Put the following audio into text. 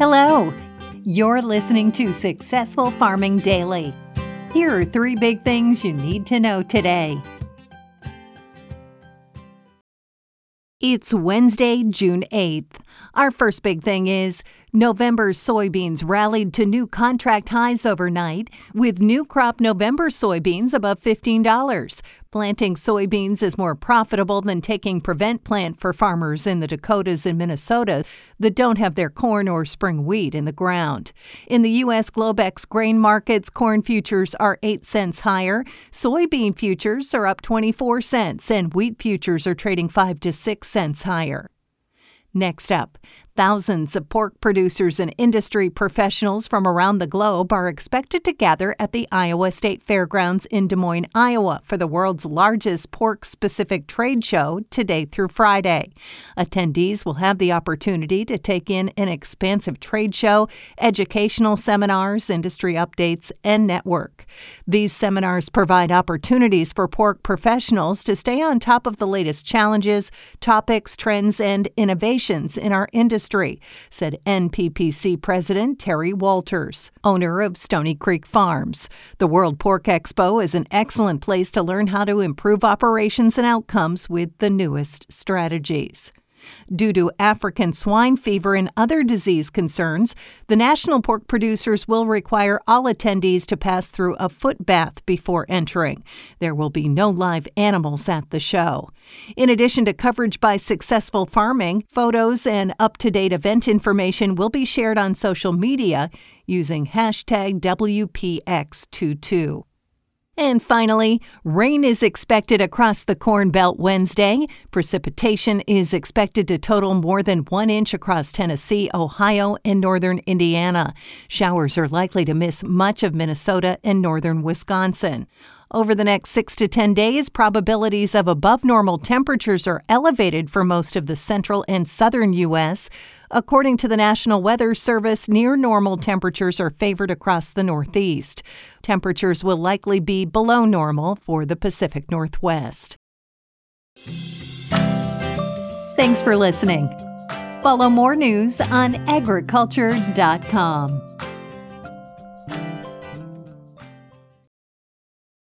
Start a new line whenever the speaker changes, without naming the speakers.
Hello. You're listening to Successful Farming Daily. Here are three big things you need to know today. It's Wednesday, June 8th. Our first big thing is November soybeans rallied to new contract highs overnight, with new crop November soybeans above $15. Planting soybeans is more profitable than taking prevent plant for farmers in the Dakotas and Minnesota that don't have their corn or spring wheat in the ground. In the U.S. Globex grain markets, corn futures are 8 cents higher, soybean futures are up 24 cents, and wheat futures are trading 5 to 6 cents higher. Next up, thousands of pork producers and industry professionals from around the globe are expected to gather at the Iowa State Fairgrounds in Des Moines, Iowa for the world's largest pork specific trade show today through Friday. Attendees will have the opportunity to take in an expansive trade show, educational seminars, industry updates, and network. These seminars provide opportunities for pork professionals to stay on top of the latest challenges, topics, trends, and innovations innovations in our industry, said NPPC President Terry Wolters, owner of Stony Creek Farms. The World Pork Expo is an excellent place to learn how to improve operations and outcomes with the newest strategies. Due to African swine fever and other disease concerns, the national pork producers will require all attendees to pass through a foot bath before entering. There will be no live animals at the show. In addition to coverage by Successful Farming, photos and up to date event information will be shared on social media using hashtag WPX22. And finally, rain is expected across the Corn Belt Wednesday. Precipitation is expected to total more than one inch across Tennessee, Ohio, and northern Indiana. Showers are likely to miss much of Minnesota and northern Wisconsin. Over the next 6 to 10 days, probabilities of above normal temperatures are elevated for most of the central and southern U.S. According to the National Weather Service, near normal temperatures are favored across the Northeast. Temperatures will likely be below normal for the Pacific Northwest. Thanks for listening. Follow more news on agriculture.com.